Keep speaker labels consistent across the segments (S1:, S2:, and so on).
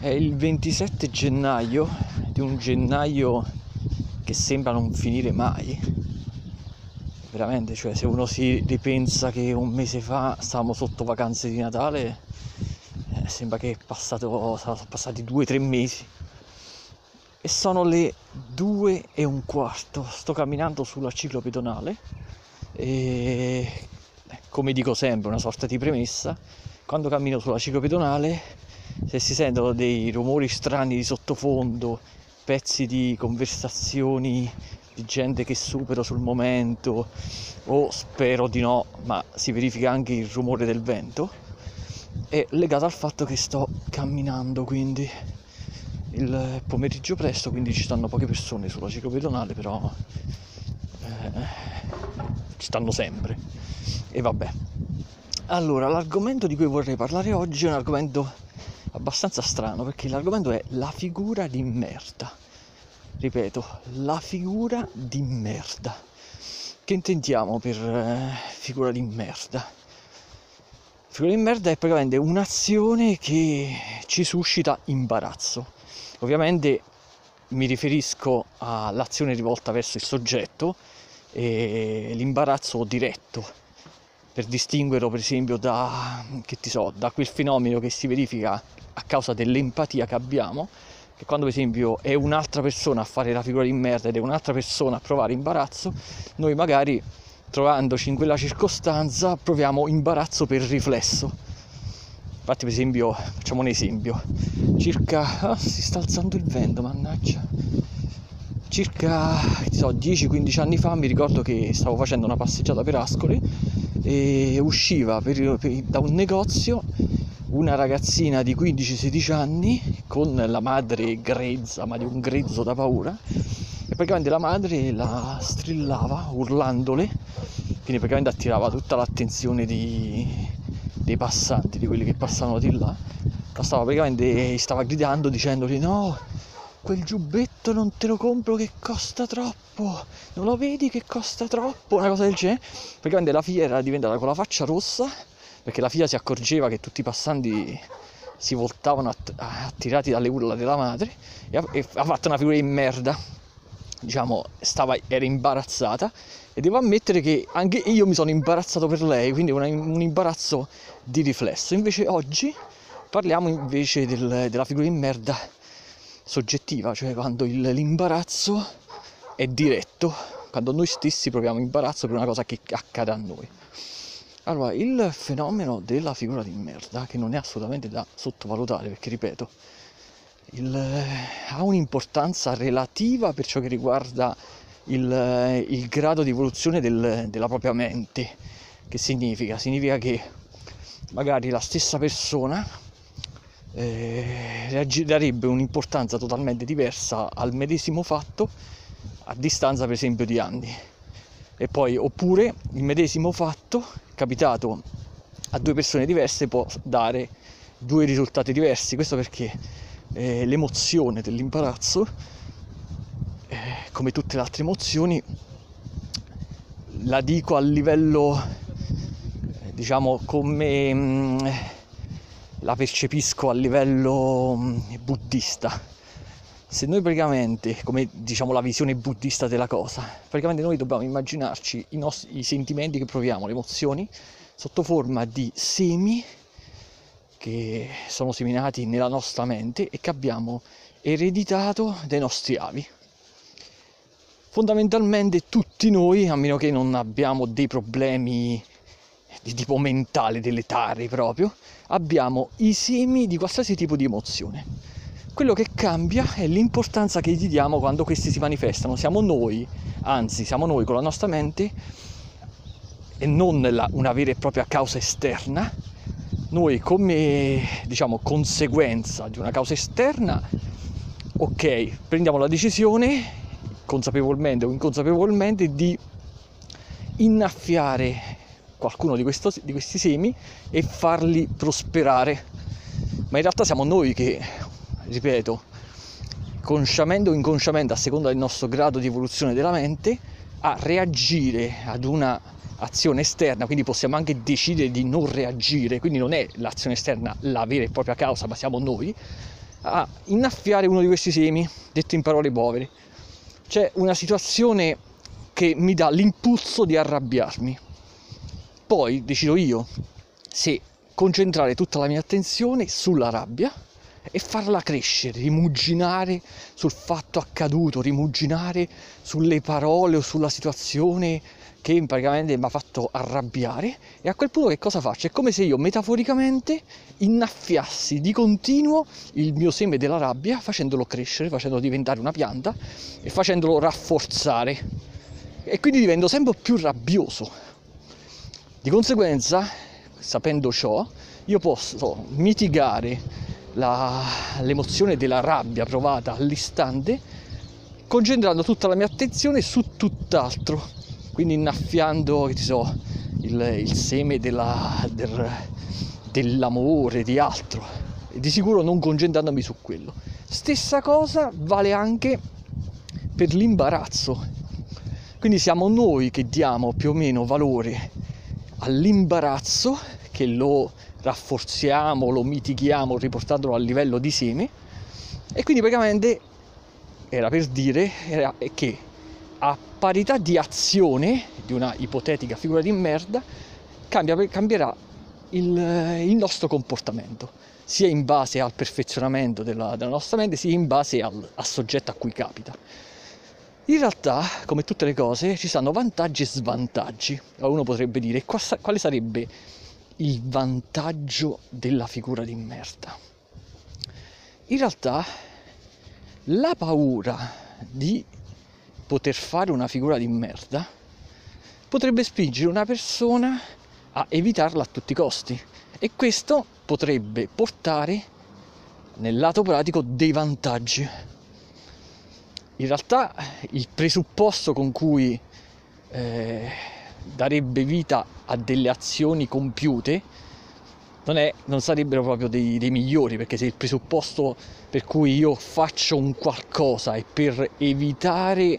S1: È il 27 gennaio di un gennaio che sembra non finire mai. Veramente, cioè se uno si ripensa che un mese fa stavamo sotto vacanze di Natale, eh, sembra che passato, sono passati due o tre mesi. E sono le due e un quarto. Sto camminando sulla ciclopedonale e come dico sempre, una sorta di premessa, quando cammino sulla ciclopedonale se si sentono dei rumori strani di sottofondo, pezzi di conversazioni di gente che supero sul momento, o spero di no, ma si verifica anche il rumore del vento, è legato al fatto che sto camminando, quindi il pomeriggio presto, quindi ci stanno poche persone sulla ciclopedonale, però eh, ci stanno sempre. E vabbè. Allora, l'argomento di cui vorrei parlare oggi è un argomento abbastanza strano perché l'argomento è la figura di merda. Ripeto, la figura di merda. Che intendiamo per eh, figura di merda? Figura di merda è praticamente un'azione che ci suscita imbarazzo. Ovviamente mi riferisco all'azione rivolta verso il soggetto e l'imbarazzo diretto per distinguerlo per esempio da, so, da quel fenomeno che si verifica a causa dell'empatia che abbiamo, che quando per esempio è un'altra persona a fare la figura di merda ed è un'altra persona a provare imbarazzo, noi magari trovandoci in quella circostanza proviamo imbarazzo per riflesso. Infatti per esempio, facciamo un esempio, circa... Oh, si sta alzando il vento, mannaggia. Circa so, 10-15 anni fa mi ricordo che stavo facendo una passeggiata per Ascoli e usciva per, per, da un negozio una ragazzina di 15-16 anni con la madre grezza, ma di un grezzo da paura, e praticamente la madre la strillava urlandole, quindi praticamente attirava tutta l'attenzione di, dei passanti, di quelli che passavano di là, la stava praticamente stava gridando dicendogli no, quel giubbetto non te lo compro che costa troppo, non lo vedi che costa troppo, una cosa del genere, praticamente la figlia era diventata con la faccia rossa perché la figlia si accorgeva che tutti i passanti si voltavano att- attirati dalle urla della madre e ha, e ha fatto una figura di merda. Diciamo stava, era imbarazzata. E devo ammettere che anche io mi sono imbarazzato per lei quindi una, un imbarazzo di riflesso. Invece oggi parliamo invece del, della figura di merda soggettiva cioè quando il, l'imbarazzo è diretto quando noi stessi proviamo imbarazzo per una cosa che accade a noi allora, il fenomeno della figura di merda, che non è assolutamente da sottovalutare, perché ripeto, il, eh, ha un'importanza relativa per ciò che riguarda il, eh, il grado di evoluzione del, della propria mente. Che significa? Significa che magari la stessa persona eh, darebbe un'importanza totalmente diversa al medesimo fatto a distanza per esempio di anni. E poi oppure il medesimo fatto capitato a due persone diverse può dare due risultati diversi. Questo perché eh, l'emozione dell'imbarazzo eh, come tutte le altre emozioni la dico a livello eh, diciamo come mh, mm, la percepisco a livello mm, buddista se noi praticamente, come diciamo la visione buddista della cosa, praticamente noi dobbiamo immaginarci i, nostri, i sentimenti che proviamo, le emozioni, sotto forma di semi che sono seminati nella nostra mente e che abbiamo ereditato dai nostri avi. Fondamentalmente tutti noi, a meno che non abbiamo dei problemi di tipo mentale, deletari proprio, abbiamo i semi di qualsiasi tipo di emozione quello che cambia è l'importanza che gli diamo quando questi si manifestano. Siamo noi, anzi siamo noi con la nostra mente e non la, una vera e propria causa esterna, noi come diciamo conseguenza di una causa esterna, ok, prendiamo la decisione consapevolmente o inconsapevolmente di innaffiare qualcuno di, questo, di questi semi e farli prosperare. Ma in realtà siamo noi che ripeto, consciamente o inconsciamente, a seconda del nostro grado di evoluzione della mente, a reagire ad una azione esterna, quindi possiamo anche decidere di non reagire, quindi non è l'azione esterna la vera e propria causa, ma siamo noi, a innaffiare uno di questi semi, detto in parole povere. C'è una situazione che mi dà l'impulso di arrabbiarmi. Poi decido io se concentrare tutta la mia attenzione sulla rabbia e farla crescere, rimuginare sul fatto accaduto, rimuginare sulle parole o sulla situazione che praticamente mi ha fatto arrabbiare e a quel punto che cosa faccio? È come se io metaforicamente innaffiassi di continuo il mio seme della rabbia facendolo crescere, facendolo diventare una pianta e facendolo rafforzare e quindi divento sempre più rabbioso. Di conseguenza, sapendo ciò, io posso mitigare la, l'emozione della rabbia provata all'istante concentrando tutta la mia attenzione su tutt'altro quindi innaffiando che so il, il seme della, del, dell'amore di altro. E di sicuro non concentrandomi su quello. Stessa cosa vale anche per l'imbarazzo. Quindi siamo noi che diamo più o meno valore all'imbarazzo che lo rafforziamo, lo mitighiamo riportandolo a livello di seme e quindi praticamente era per dire era che a parità di azione di una ipotetica figura di merda cambia, cambierà il, il, nostro comportamento sia in base al perfezionamento della, della nostra mente sia in base al, al soggetto a cui capita in realtà, come tutte le cose, ci sono vantaggi e svantaggi. Uno potrebbe dire quale sarebbe il vantaggio della figura di merda. In realtà la paura di poter fare una figura di merda potrebbe spingere una persona a evitarla a tutti i costi e questo potrebbe portare nel lato pratico dei vantaggi. In realtà il presupposto con cui eh, darebbe vita a delle azioni compiute non, è, non sarebbero proprio dei, dei, migliori perché se il presupposto per cui io faccio un qualcosa è per evitare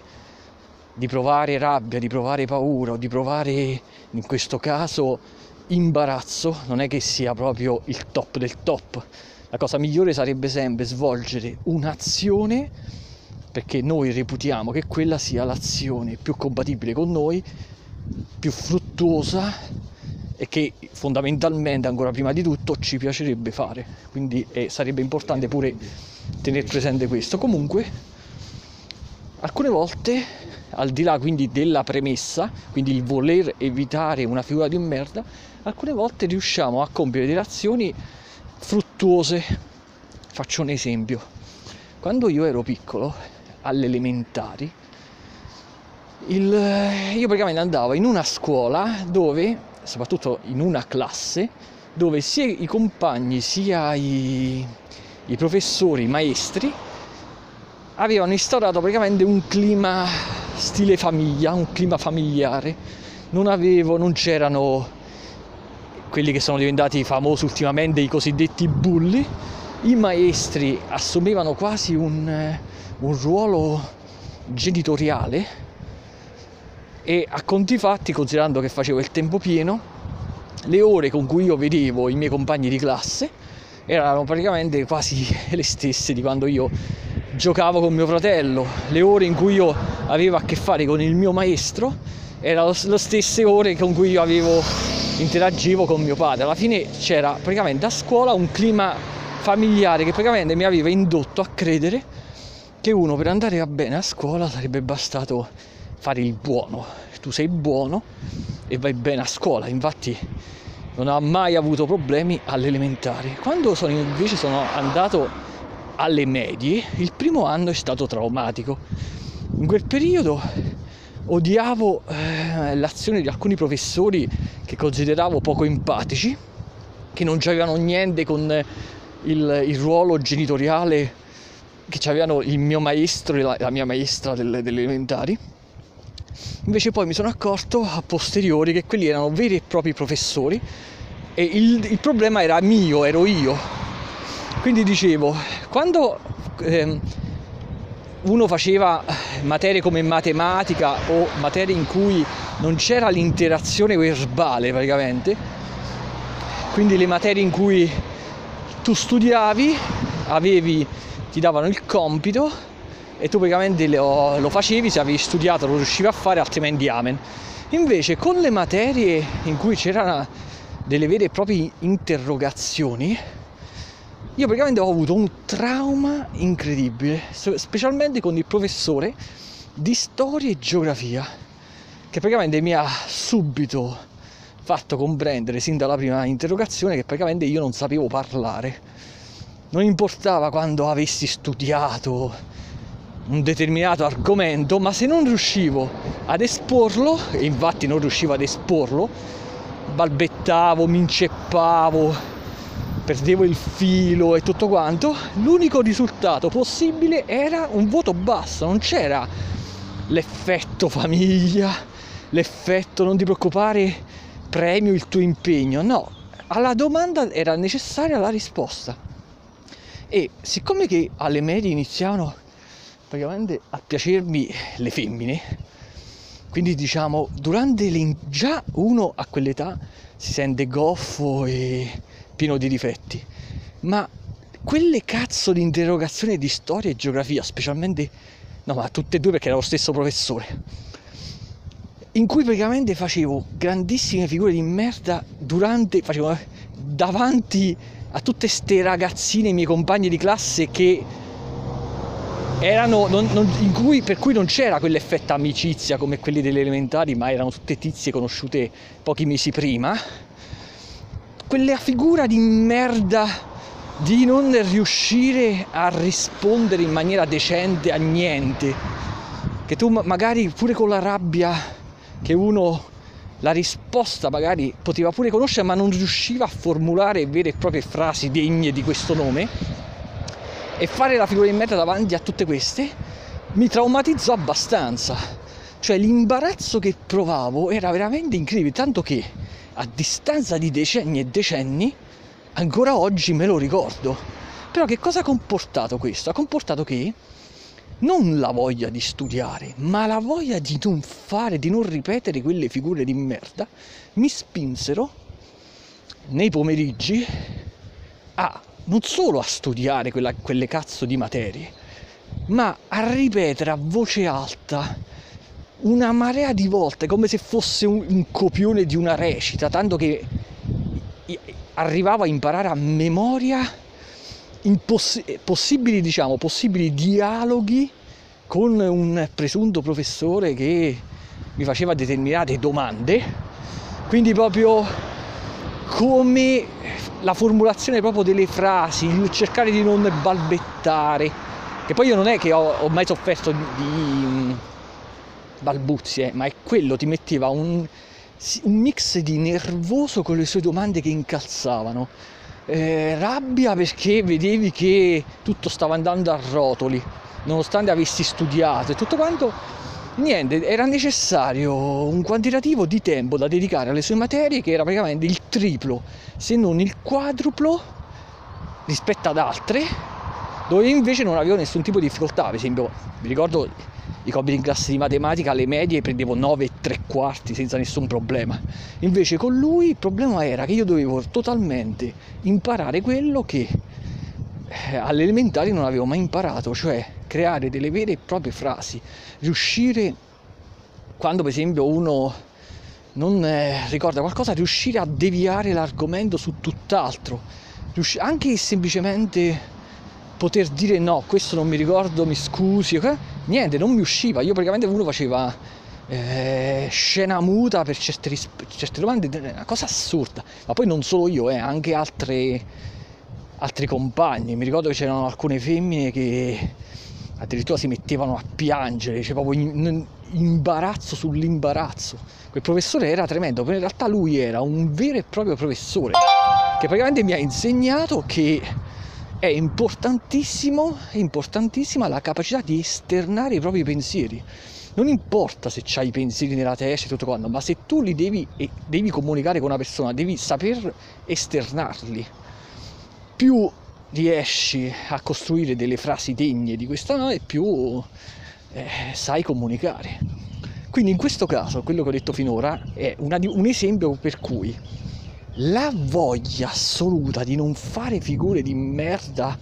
S1: di provare rabbia, di provare paura o di provare in questo caso imbarazzo, non è che sia proprio il top del top. La cosa migliore sarebbe sempre svolgere un'azione perché noi reputiamo che quella sia l'azione più compatibile con noi più fruttuosa e che fondamentalmente ancora prima di tutto ci piacerebbe fare. Quindi eh, sarebbe importante pure tenere presente questo. Comunque alcune volte al di là quindi della premessa quindi il voler evitare una figura di merda alcune volte riusciamo a compiere delle azioni fruttuose. Faccio un esempio. Quando io ero piccolo alle elementari il, io praticamente andavo in una scuola dove, soprattutto in una classe, dove sia i compagni sia i, i professori, i maestri avevano instaurato praticamente un clima stile famiglia, un clima familiare. Non avevo, non c'erano quelli che sono diventati famosi ultimamente, i cosiddetti bulli. I maestri assumevano quasi un, un ruolo genitoriale e a conti fatti, considerando che facevo il tempo pieno, le ore con cui io vedevo i miei compagni di classe erano praticamente quasi le stesse di quando io giocavo con mio fratello, le ore in cui io avevo a che fare con il mio maestro erano le stesse ore con cui io avevo interagivo con mio padre. Alla fine c'era praticamente a scuola un clima familiare che praticamente mi aveva indotto a credere che uno per andare bene a scuola sarebbe bastato fare il buono. Tu sei buono e vai bene a scuola, infatti non ho mai avuto problemi all'elementare. Quando sono invece sono andato alle medie, il primo anno è stato traumatico. In quel periodo odiavo eh, l'azione di alcuni professori che consideravo poco empatici, che non avevano niente con il, il ruolo genitoriale che avevano il mio maestro e la, la mia maestra delle, delle elementari Invece poi mi sono accorto a posteriori che quelli erano veri e propri professori e il, il problema era mio, ero io. Quindi dicevo, quando eh, uno faceva materie come matematica o materie in cui non c'era l'interazione verbale praticamente, quindi le materie in cui tu studiavi, avevi, ti davano il compito e tu praticamente lo, lo facevi, se avevi studiato lo riuscivi a fare, altrimenti amen. Invece con le materie in cui c'erano delle vere e proprie interrogazioni, io praticamente ho avuto un trauma incredibile, specialmente con il professore di storia e geografia, che praticamente mi ha subito fatto comprendere sin dalla prima interrogazione che praticamente io non sapevo parlare. Non importava quando avessi studiato un determinato argomento, ma se non riuscivo ad esporlo, e infatti non riuscivo ad esporlo, balbettavo, mi inceppavo, perdevo il filo e tutto quanto, l'unico risultato possibile era un voto basso, non c'era l'effetto famiglia, l'effetto non ti preoccupare, premio il tuo impegno, no, alla domanda era necessaria la risposta. E siccome che alle medie iniziavano praticamente a piacermi le femmine, quindi diciamo durante le, già uno a quell'età si sente goffo e pieno di difetti, ma quelle cazzo di interrogazioni di storia e geografia, specialmente no, ma tutte e due perché era lo stesso professore, in cui praticamente facevo grandissime figure di merda durante, facevo davanti a tutte ste ragazzine, miei compagni di classe che erano, non, non, cui, per cui non c'era quell'effetto amicizia come quelli delle elementari, ma erano tutte tizie conosciute pochi mesi prima. Quella figura di merda di non riuscire a rispondere in maniera decente a niente, che tu magari pure con la rabbia che uno la risposta magari poteva pure conoscere ma non riusciva a formulare vere e proprie frasi degne di questo nome e fare la figura di merda davanti a tutte queste mi traumatizzò abbastanza cioè l'imbarazzo che provavo era veramente incredibile tanto che a distanza di decenni e decenni ancora oggi me lo ricordo. Però che cosa ha comportato questo? Ha comportato che non la voglia di studiare, ma la voglia di non fare, di non ripetere quelle figure di merda, mi spinsero nei pomeriggi a non solo a studiare quella, quelle cazzo di materie, ma a ripetere a voce alta una marea di volte come se fosse un, un copione di una recita, tanto che arrivavo a imparare a memoria imposs- possibili, diciamo, possibili dialoghi con un presunto professore che mi faceva determinate domande, quindi proprio come la formulazione proprio delle frasi, il cercare di non balbettare, che poi io non è che ho, ho mai sofferto di balbuzie, ma è quello, ti metteva un, un mix di nervoso con le sue domande che incalzavano, eh, rabbia perché vedevi che tutto stava andando a rotoli, nonostante avessi studiato e tutto quanto, niente, era necessario un quantitativo di tempo da dedicare alle sue materie che era praticamente il triplo, se non il quadruplo rispetto ad altre, dove invece non avevo nessun tipo di difficoltà, per esempio, vi ricordo i compiti in classe di matematica alle medie prendevo 9 e 3 quarti senza nessun problema. Invece con lui il problema era che io dovevo totalmente imparare quello che eh, alle elementari non avevo mai imparato, cioè creare delle vere e proprie frasi, riuscire quando per esempio uno non eh, ricorda qualcosa, riuscire a deviare l'argomento su tutt'altro, anche semplicemente poter dire no, questo non mi ricordo, mi scusi? Niente, non mi usciva. Io praticamente uno faceva eh, scena muta per certe, risp- certe, domande, una cosa assurda. Ma poi non solo io, eh, anche altre, altri compagni. Mi ricordo che c'erano alcune femmine che addirittura si mettevano a piangere, c'è proprio in, imbarazzo sull'imbarazzo. Quel professore era tremendo, però in realtà lui era un vero e proprio professore che praticamente mi ha insegnato che è importantissimo, importantissima la capacità di esternare i propri pensieri. Non importa se hai i pensieri nella testa e tutto quanto, ma se tu li devi, devi comunicare con una persona, devi saper esternarli. Più riesci a costruire delle frasi degne di questa e più eh, sai comunicare. Quindi in questo caso, quello che ho detto finora è una, un esempio per cui la voglia assoluta di non fare figure di merda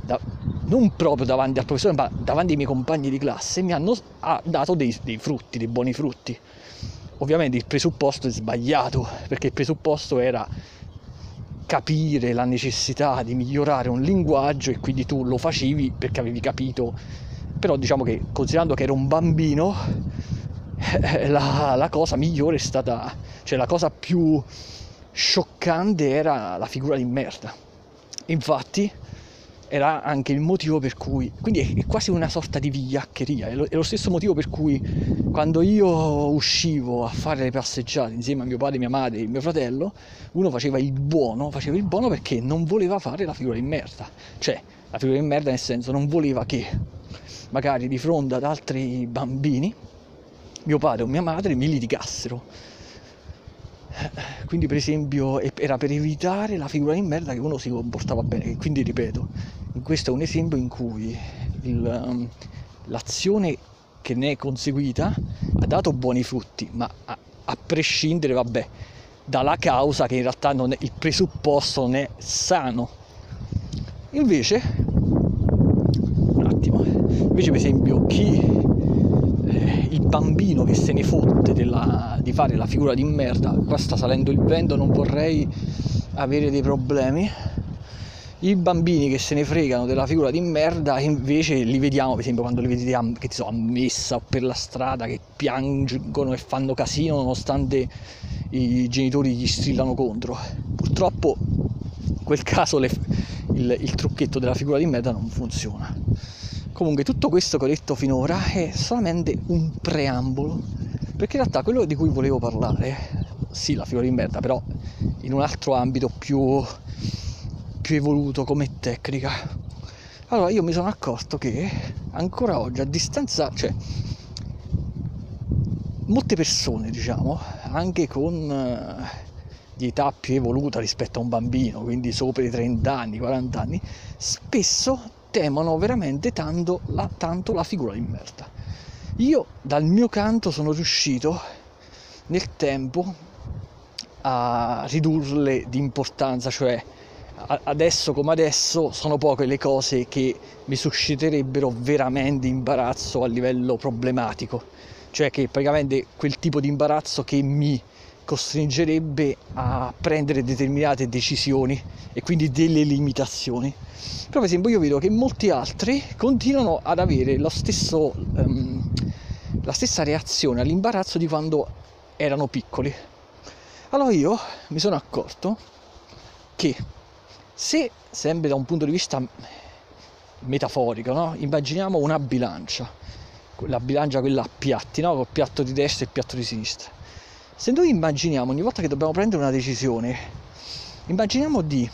S1: da, non proprio davanti al professore, ma davanti ai miei compagni di classe, mi hanno dato dei, dei frutti, dei buoni frutti. Ovviamente il presupposto è sbagliato, perché il presupposto era capire la necessità di migliorare un linguaggio e quindi tu lo facevi perché avevi capito. Però diciamo che considerando che ero un bambino, la, la cosa migliore è stata, cioè la cosa più scioccante era la figura di merda. Infatti era anche il motivo per cui, quindi è, quasi una sorta di vigliaccheria, è lo, è lo, stesso motivo per cui quando io uscivo a fare le passeggiate insieme a mio padre, mia madre e mio fratello, uno faceva il buono, faceva il buono perché non voleva fare la figura di merda, cioè la figura di merda nel senso non voleva che magari di fronte ad altri bambini mio padre o mia madre mi litigassero quindi per esempio era per evitare la figura di merda che uno si comportava bene. Quindi ripeto questo è un esempio in cui il, um, l'azione che ne è conseguita ha dato buoni frutti ma a, a prescindere vabbè dalla causa che in realtà è, il presupposto non è sano. Invece un attimo invece per esempio chi bambino che se ne fotte della, di fare la figura di merda, qua sta salendo il vento, non vorrei avere dei problemi. I bambini che se ne fregano della figura di merda invece li vediamo, per esempio, quando li vediamo che so, a messa o per la strada, che piangono e fanno casino nonostante i genitori gli strillano contro. Purtroppo in quel caso le, il, il trucchetto della figura di merda non funziona. Comunque tutto questo che ho detto finora è solamente un preambolo, perché in realtà quello di cui volevo parlare, sì la figura di merda, però in un altro ambito più, più evoluto come tecnica. Allora io mi sono accorto che ancora oggi a distanza, cioè molte persone diciamo, anche con eh, di età più evoluta rispetto a un bambino, quindi sopra i 30 anni, 40 anni, spesso temono veramente tanto la, tanto la figura di merda. Io dal mio canto sono riuscito nel tempo a ridurle di importanza, cioè adesso come adesso sono poche le cose che mi susciterebbero veramente imbarazzo a livello problematico, cioè che praticamente quel tipo di imbarazzo che mi costringerebbe a prendere determinate decisioni e quindi delle limitazioni. Però per esempio io vedo che molti altri continuano ad avere stesso, um, la stessa reazione all'imbarazzo di quando erano piccoli. Allora io mi sono accorto che se sempre da un punto di vista metaforico, no? immaginiamo una bilancia, la bilancia quella a piatti, no? col piatto di destra e il piatto di sinistra se noi immaginiamo ogni volta che dobbiamo prendere una decisione, immaginiamo di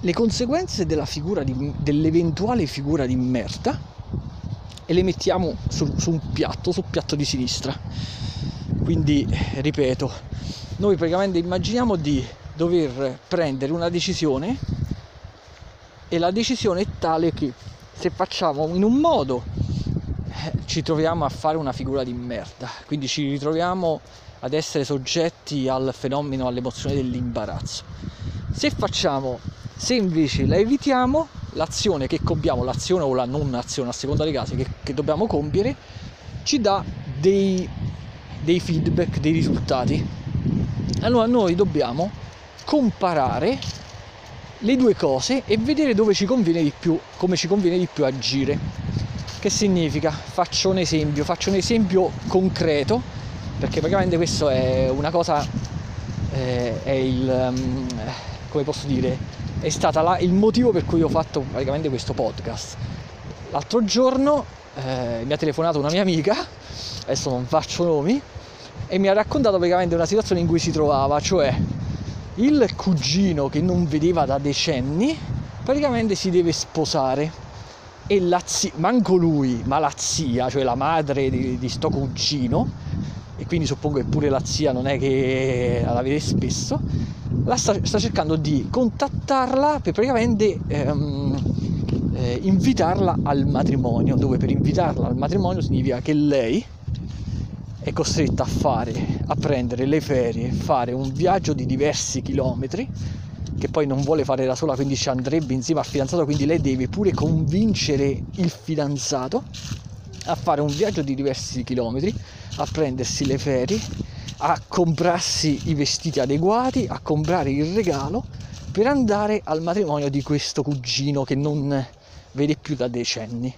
S1: le conseguenze figura di, dell'eventuale figura di merda e le mettiamo su, su un piatto, sul piatto di sinistra. Quindi, ripeto, noi praticamente immaginiamo di dover prendere una decisione e la decisione è tale che se facciamo in un modo eh, ci troviamo a fare una figura di merda, quindi ci ritroviamo ad essere soggetti al fenomeno, all'emozione dell'imbarazzo. Se facciamo, se invece la evitiamo, l'azione che compiamo, l'azione o la non azione a seconda dei casi che, che dobbiamo compiere, ci dà dei, dei feedback, dei risultati. Allora noi dobbiamo comparare le due cose e vedere dove ci conviene di più, come ci conviene di più agire. Che significa? Faccio un esempio, faccio un esempio concreto perché praticamente questo è una cosa, eh, è il, um, come posso dire, è stato il motivo per cui ho fatto praticamente questo podcast. L'altro giorno eh, mi ha telefonato una mia amica, adesso non faccio nomi, e mi ha raccontato praticamente una situazione in cui si trovava, cioè il cugino che non vedeva da decenni praticamente si deve sposare e la zia, manco lui, ma la zia, cioè la madre di, di sto cugino, e quindi suppongo che pure la zia non è che la vede spesso, la sta, sta cercando di contattarla per praticamente ehm, eh, invitarla al matrimonio, dove per invitarla al matrimonio significa che lei è costretta a fare, a prendere le ferie, fare un viaggio di diversi chilometri che poi non vuole fare da sola, quindi ci andrebbe insieme al fidanzato, quindi lei deve pure convincere il fidanzato a fare un viaggio di diversi chilometri, a prendersi le ferie, a comprarsi i vestiti adeguati, a comprare il regalo per andare al matrimonio di questo cugino che non vede più da decenni.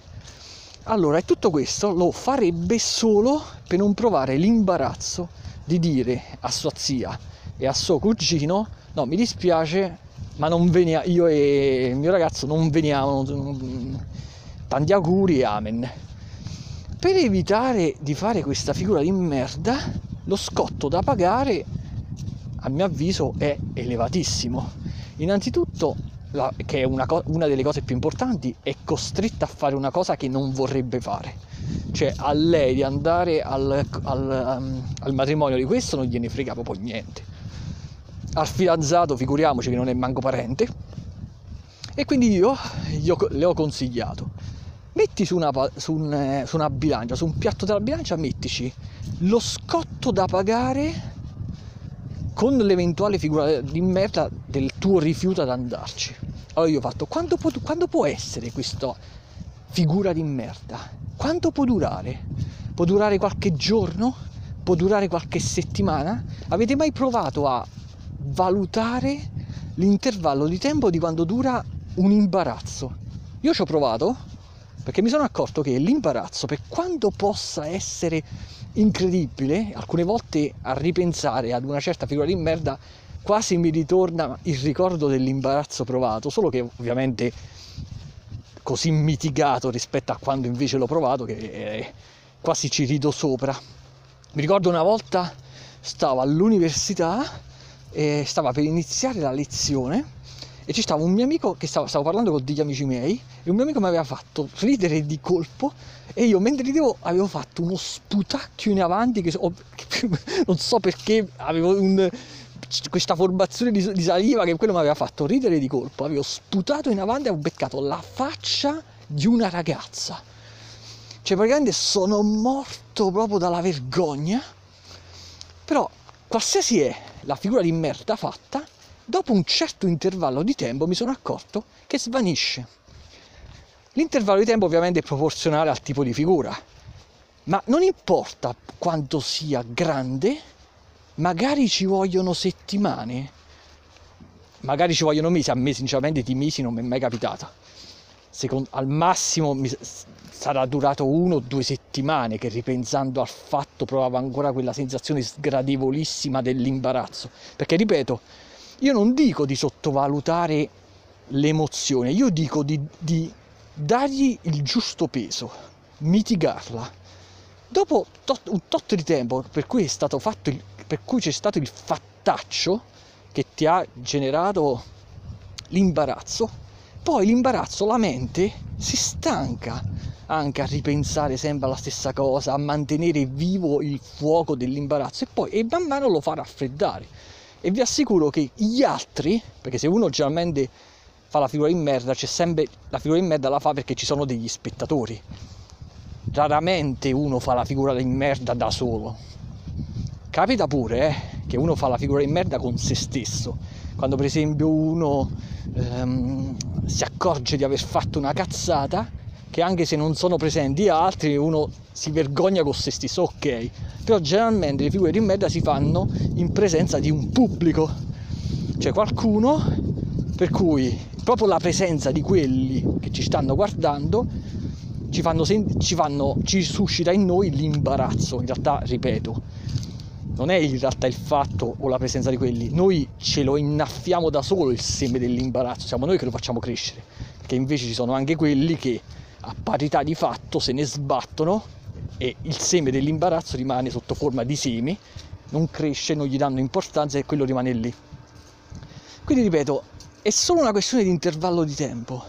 S1: Allora, e tutto questo lo farebbe solo per non provare l'imbarazzo di dire a sua zia e a suo cugino: No, mi dispiace, ma non veniamo, io e il mio ragazzo non veniamo. Tanti auguri, amen. Per evitare di fare questa figura di merda, lo scotto da pagare, a mio avviso, è elevatissimo. Innanzitutto la, che è una, una, delle cose più importanti, è costretta a fare una cosa che non vorrebbe fare. Cioè a lei di andare al, al, um, al matrimonio di questo non gliene frega proprio niente. Al fidanzato, figuriamoci che non è manco parente. E quindi io, io le ho consigliato, metti su una, su, un, eh, su una bilancia, su un piatto della bilancia, mettici lo scotto da pagare con l'eventuale figura di merda del tuo rifiuto ad andarci. Allora io ho fatto, quando può, quando può essere questa figura di merda? Quanto può durare? Può durare qualche giorno? Può durare qualche settimana? Avete mai provato a valutare l'intervallo di tempo di quando dura un imbarazzo? Io ci ho provato perché mi sono accorto che l'imbarazzo, per quanto possa essere incredibile, alcune volte a ripensare ad una certa figura di merda quasi mi ritorna il ricordo dell'imbarazzo provato, solo che ovviamente così mitigato rispetto a quando invece l'ho provato che eh, quasi ci rido sopra. Mi ricordo una volta stavo all'università e stava per iniziare la lezione e ci stava un mio amico che stavo, stavo parlando con degli amici miei e un mio amico mi aveva fatto ridere di colpo e io mentre ridevo avevo fatto uno sputacchio in avanti che, so, che non so perché avevo un, questa formazione di, di, saliva che quello mi aveva fatto ridere di colpo. Avevo sputato in avanti e ho beccato la faccia di una ragazza. Cioè praticamente sono morto proprio dalla vergogna. Però qualsiasi è la figura di merda fatta dopo un certo intervallo di tempo mi sono accorto che svanisce. L'intervallo di tempo ovviamente è proporzionale al tipo di figura, ma non importa quanto sia grande, magari ci vogliono settimane, magari ci vogliono mesi, a me sinceramente di mesi non mi è mai capitata. Secondo, al massimo mi, sarà durato uno o due settimane che ripensando al fatto provavo ancora quella sensazione sgradevolissima dell'imbarazzo. Perché ripeto, io non dico di sottovalutare l'emozione, io dico di, di dargli il giusto peso, mitigarla. Dopo tot, un tot di tempo per cui, il, per cui c'è stato il fattaccio che ti ha generato l'imbarazzo, poi l'imbarazzo, la mente si stanca anche a ripensare sempre alla stessa cosa, a mantenere vivo il fuoco dell'imbarazzo e poi e man mano lo fa raffreddare e vi assicuro che gli altri, perché se uno generalmente fa la figura in merda, c'è sempre la figura in merda la fa perché ci sono degli spettatori. Raramente uno fa la figura in merda da solo. Capita pure eh, che uno fa la figura in merda con se stesso. Quando per esempio uno ehm, si accorge di aver fatto una cazzata che anche se non sono presenti altri uno si vergogna con se stesso, ok, però generalmente le figure di merda si fanno in presenza di un pubblico, cioè qualcuno per cui proprio la presenza di quelli che ci stanno guardando ci, fanno, ci, fanno, ci suscita in noi l'imbarazzo, in realtà ripeto, non è in realtà il fatto o la presenza di quelli, noi ce lo innaffiamo da solo il seme dell'imbarazzo, siamo noi che lo facciamo crescere, perché invece ci sono anche quelli che a parità di fatto se ne sbattono e il seme dell'imbarazzo rimane sotto forma di semi, non cresce, non gli danno importanza e quello rimane lì. Quindi ripeto, è solo una questione di intervallo di tempo.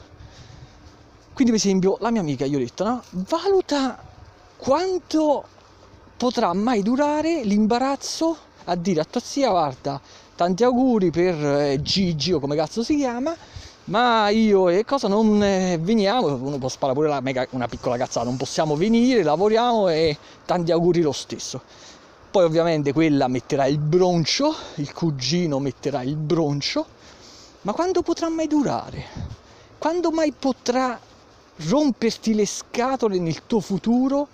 S1: Quindi per esempio la mia amica, gli ho detto, no? valuta quanto potrà mai durare l'imbarazzo a dire a tua zia guarda tanti auguri per eh, Gigi o come cazzo si chiama ma io e cosa non eh, veniamo, uno può sparare pure mega, una piccola cazzata, non possiamo venire, lavoriamo e tanti auguri lo stesso. Poi ovviamente quella metterà il broncio, il cugino metterà il broncio, ma quando potrà mai durare? Quando mai potrà romperti le scatole nel tuo futuro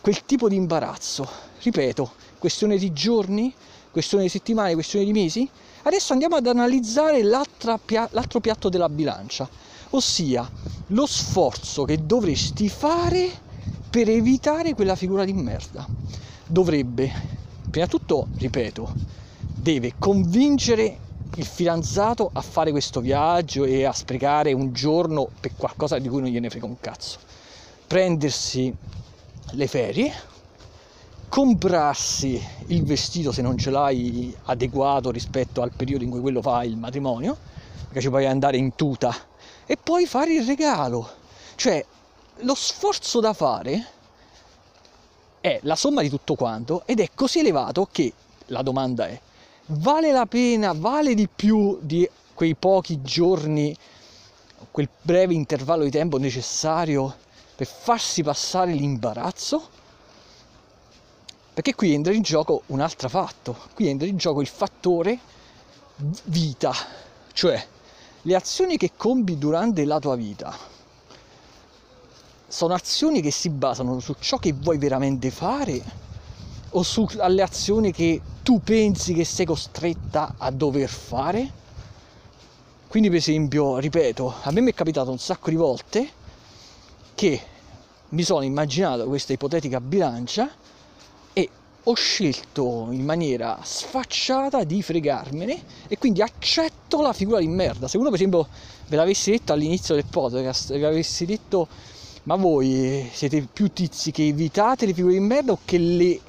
S1: quel tipo di imbarazzo? Ripeto, questione di giorni, questione di settimane, questione di mesi? Adesso andiamo ad analizzare l'altro piatto della bilancia, ossia lo sforzo che dovresti fare per evitare quella figura di merda. Dovrebbe, prima di tutto, ripeto, deve convincere il fidanzato a fare questo viaggio e a sprecare un giorno per qualcosa di cui non gliene frega un cazzo. Prendersi le ferie, comprarsi il vestito se non ce l'hai adeguato rispetto al periodo in cui quello fa il matrimonio, perché ci puoi andare in tuta, e poi fare il regalo. Cioè, lo sforzo da fare è la somma di tutto quanto ed è così elevato che la domanda è, vale la pena, vale di più di quei pochi giorni, quel breve intervallo di tempo necessario per farsi passare l'imbarazzo? Perché qui entra in gioco un altro fatto, qui entra in gioco il fattore vita, cioè le azioni che compi durante la tua vita sono azioni che si basano su ciò che vuoi veramente fare o sulle azioni che tu pensi che sei costretta a dover fare? Quindi per esempio, ripeto, a me mi è capitato un sacco di volte che mi sono immaginato questa ipotetica bilancia ho scelto in maniera sfacciata di fregarmene e quindi accetto la figura di merda. Se uno per esempio ve l'avesse detto all'inizio del podcast, ve l'avessi detto ma voi siete più tizi che evitate le figure di merda o che le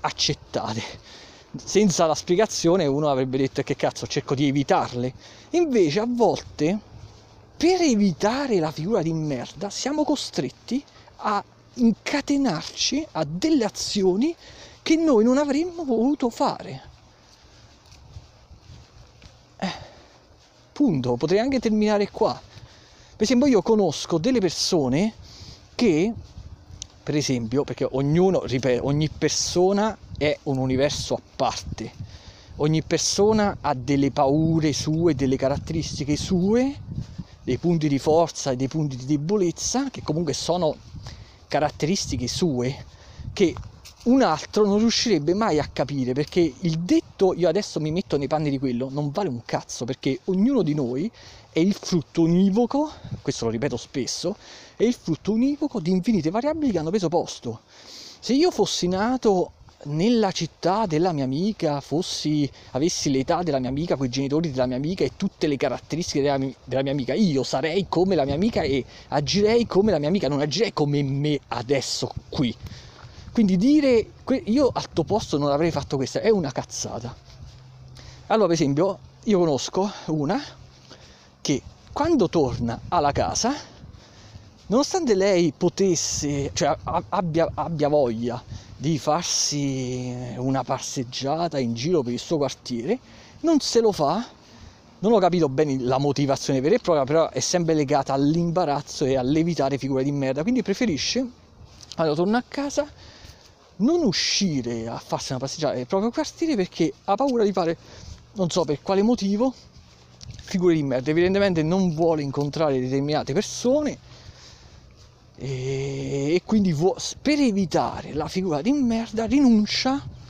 S1: accettate? Senza la spiegazione uno avrebbe detto che cazzo cerco di evitarle. Invece a volte per evitare la figura di merda siamo costretti a incatenarci a delle azioni che noi non avremmo voluto fare. Eh, punto, potrei anche terminare qua. Per esempio io conosco delle persone che, per esempio, perché ognuno, ripeto, ogni persona è un universo a parte, ogni persona ha delle paure sue, delle caratteristiche sue, dei punti di forza e dei punti di debolezza, che comunque sono caratteristiche sue, che un altro non riuscirebbe mai a capire perché il detto io adesso mi metto nei panni di quello non vale un cazzo perché ognuno di noi è il frutto univoco, questo lo ripeto spesso, è il frutto univoco di infinite variabili che hanno preso posto. Se io fossi nato nella città della mia amica, fossi, avessi l'età della mia amica, quei genitori della mia amica e tutte le caratteristiche della della mia amica, io sarei come la mia amica e agirei come la mia amica, non agirei come me adesso qui quindi dire io al tuo posto non avrei fatto questa è una cazzata. Allora, per esempio, io conosco una che quando torna alla casa, nonostante lei potesse, cioè abbia, abbia voglia di farsi una passeggiata in giro per il suo quartiere, non se lo fa. Non ho capito bene la motivazione vera e propria, però è sempre legata all'imbarazzo e all'evitare figure di merda. Quindi preferisce, allora torna a casa, non uscire a farsi una passeggiata nel proprio quartiere perché ha paura di fare, non so per quale motivo, figure di merda. Evidentemente non vuole incontrare determinate persone e, e quindi vuo, per evitare la figura di merda rinuncia.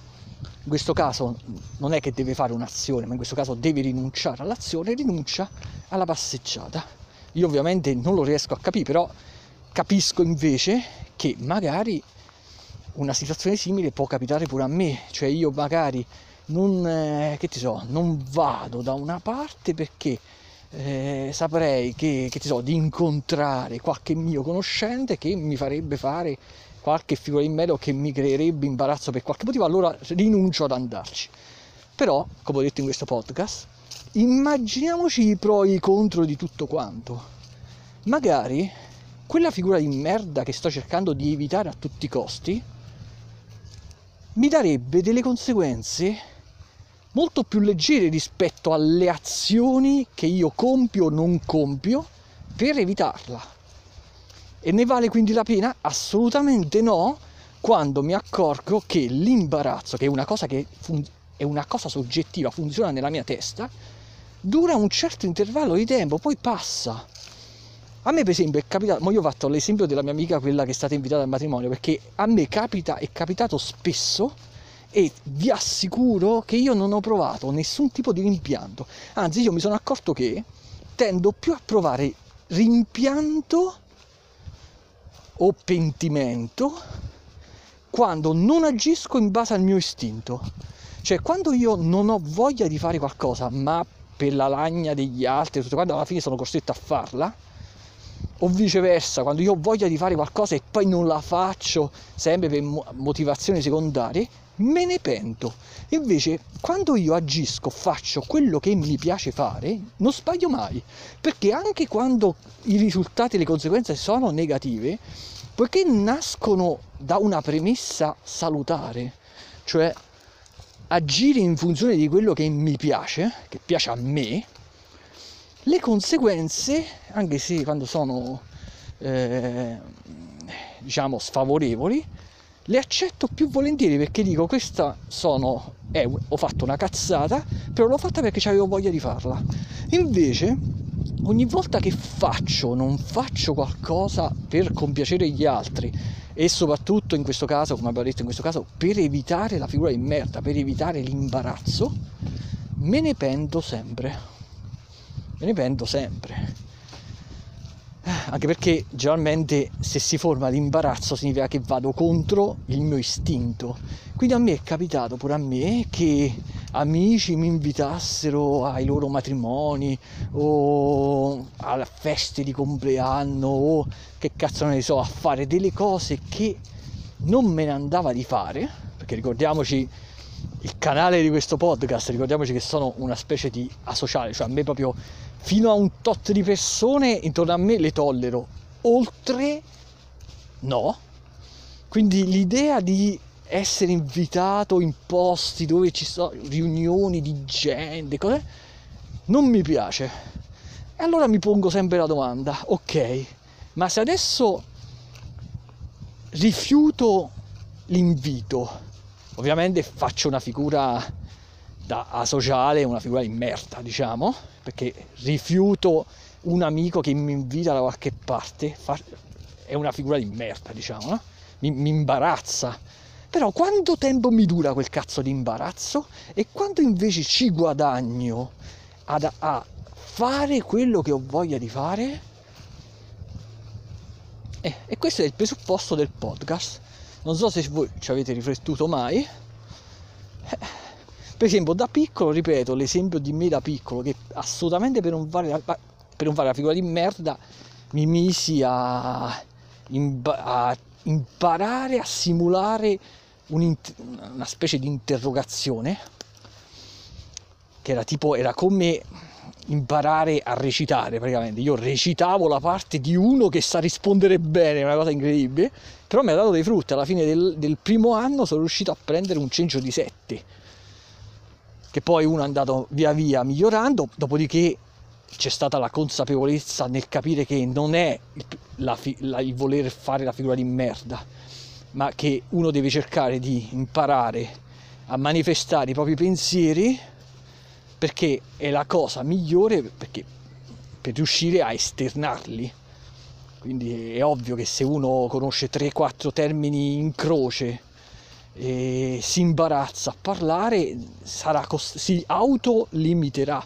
S1: In questo caso non è che deve fare un'azione, ma in questo caso deve rinunciare all'azione, rinuncia alla passeggiata. Io ovviamente non lo riesco a capire, però capisco invece che magari una situazione simile può capitare pure a me, cioè io magari non, eh, so, non vado da una parte perché eh, saprei che, che so, di incontrare qualche mio conoscente che mi farebbe fare qualche figura in merito che mi creerebbe imbarazzo per qualche motivo, allora rinuncio ad andarci. Però, come ho detto in questo podcast, immaginiamoci i pro e i contro di tutto quanto. Magari quella figura di merda che sto cercando di evitare a tutti i costi mi darebbe delle conseguenze molto più leggere rispetto alle azioni che io compio o non compio per evitarla. E ne vale quindi la pena? Assolutamente no, quando mi accorgo che l'imbarazzo, che è una cosa, che fun- è una cosa soggettiva, funziona nella mia testa, dura un certo intervallo di tempo, poi passa. A me, per esempio, è capitato, io ho fatto l'esempio della mia amica, quella che è stata invitata al matrimonio, perché a me capita, è capitato spesso e vi assicuro che io non ho provato nessun tipo di rimpianto. Anzi, io mi sono accorto che tendo più a provare rimpianto o pentimento quando non agisco in base al mio istinto. Cioè, quando io non ho voglia di fare qualcosa, ma per la lagna degli altri, tutto quando alla fine sono costretto a farla, o viceversa, quando io ho voglia di fare qualcosa e poi non la faccio sempre per motivazioni secondarie, me ne pento. Invece, quando io agisco, faccio quello che mi piace fare, non sbaglio mai, perché anche quando i risultati e le conseguenze sono negative, poiché nascono da una premessa salutare, cioè agire in funzione di quello che mi piace, che piace a me, le conseguenze, anche se quando sono eh, diciamo sfavorevoli, le accetto più volentieri perché dico questa sono eh, ho fatto una cazzata, però l'ho fatta perché avevo voglia di farla. Invece ogni volta che faccio, non faccio qualcosa per compiacere gli altri, e soprattutto in questo caso, come abbiamo detto in questo caso, per evitare la figura di merda, per evitare l'imbarazzo, me ne pento sempre. Me ne pento sempre. Anche perché generalmente se si forma l'imbarazzo significa che vado contro il mio istinto. Quindi a me è capitato pure a me che amici mi invitassero ai loro matrimoni o alle feste di compleanno o che cazzo ne so, a fare delle cose che non me ne andava di fare, perché ricordiamoci il canale di questo podcast, ricordiamoci che sono una specie di asociale, cioè a me proprio fino a un tot di persone intorno a me le tollero, oltre no. Quindi l'idea di essere invitato in posti dove ci sono riunioni di gente, cose, non mi piace. E allora mi pongo sempre la domanda, ok, ma se adesso rifiuto l'invito, ovviamente faccio una figura da asociale, una figura di merda, diciamo, perché rifiuto un amico che mi invita da qualche parte, è una figura di merda, diciamo, no? mi, mi imbarazza però quanto tempo mi dura quel cazzo di imbarazzo e quanto invece ci guadagno ad, a fare quello che ho voglia di fare? Eh, e questo è il presupposto del podcast. Non so se voi ci avete riflettuto mai. Eh, per esempio, da piccolo, ripeto, l'esempio di me da piccolo, che assolutamente per non fare la, per non fare la figura di merda mi misi a, a imparare a simulare una specie di interrogazione che era tipo era come imparare a recitare praticamente. Io recitavo la parte di uno che sa rispondere bene una cosa incredibile. Però mi ha dato dei frutti. Alla fine del, del primo anno sono riuscito a prendere un cencio di 7 che poi uno è andato via via migliorando. Dopodiché c'è stata la consapevolezza nel capire che non è il, la, la, il voler fare la figura di merda ma che uno deve cercare di imparare a manifestare i propri pensieri perché è la cosa migliore perché, per riuscire a esternarli. Quindi è ovvio che se uno conosce 3-4 termini in croce e si imbarazza a parlare, sarà, si autolimiterà.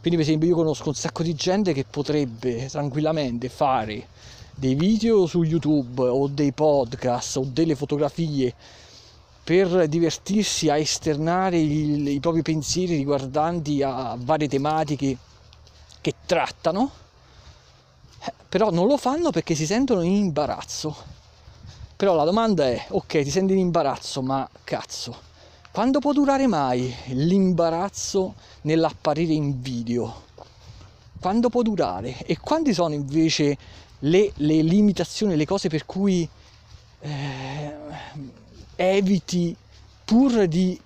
S1: Quindi per esempio io conosco un sacco di gente che potrebbe tranquillamente fare dei video su YouTube o dei podcast o delle fotografie per divertirsi a esternare il, i propri pensieri riguardanti a varie tematiche che trattano, eh, però non lo fanno perché si sentono in imbarazzo. Però la domanda è, ok, ti senti in imbarazzo, ma cazzo, quando può durare mai l'imbarazzo nell'apparire in video? Quando può durare? E quanti sono invece le, le limitazioni, le cose per cui eh, eviti pur di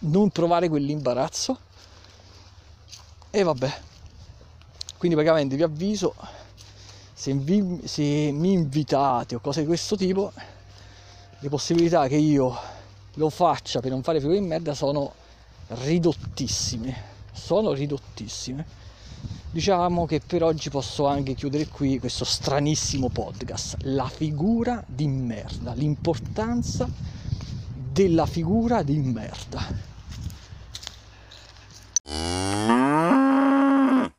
S1: non provare quell'imbarazzo. E vabbè, quindi praticamente vi avviso, se, vi, se mi invitate o cose di questo tipo, le possibilità che io lo faccia per non fare figure di merda sono ridottissime. sono ridottissime. Diciamo che per oggi posso anche chiudere qui questo stranissimo podcast, la figura di merda, l'importanza della figura di merda.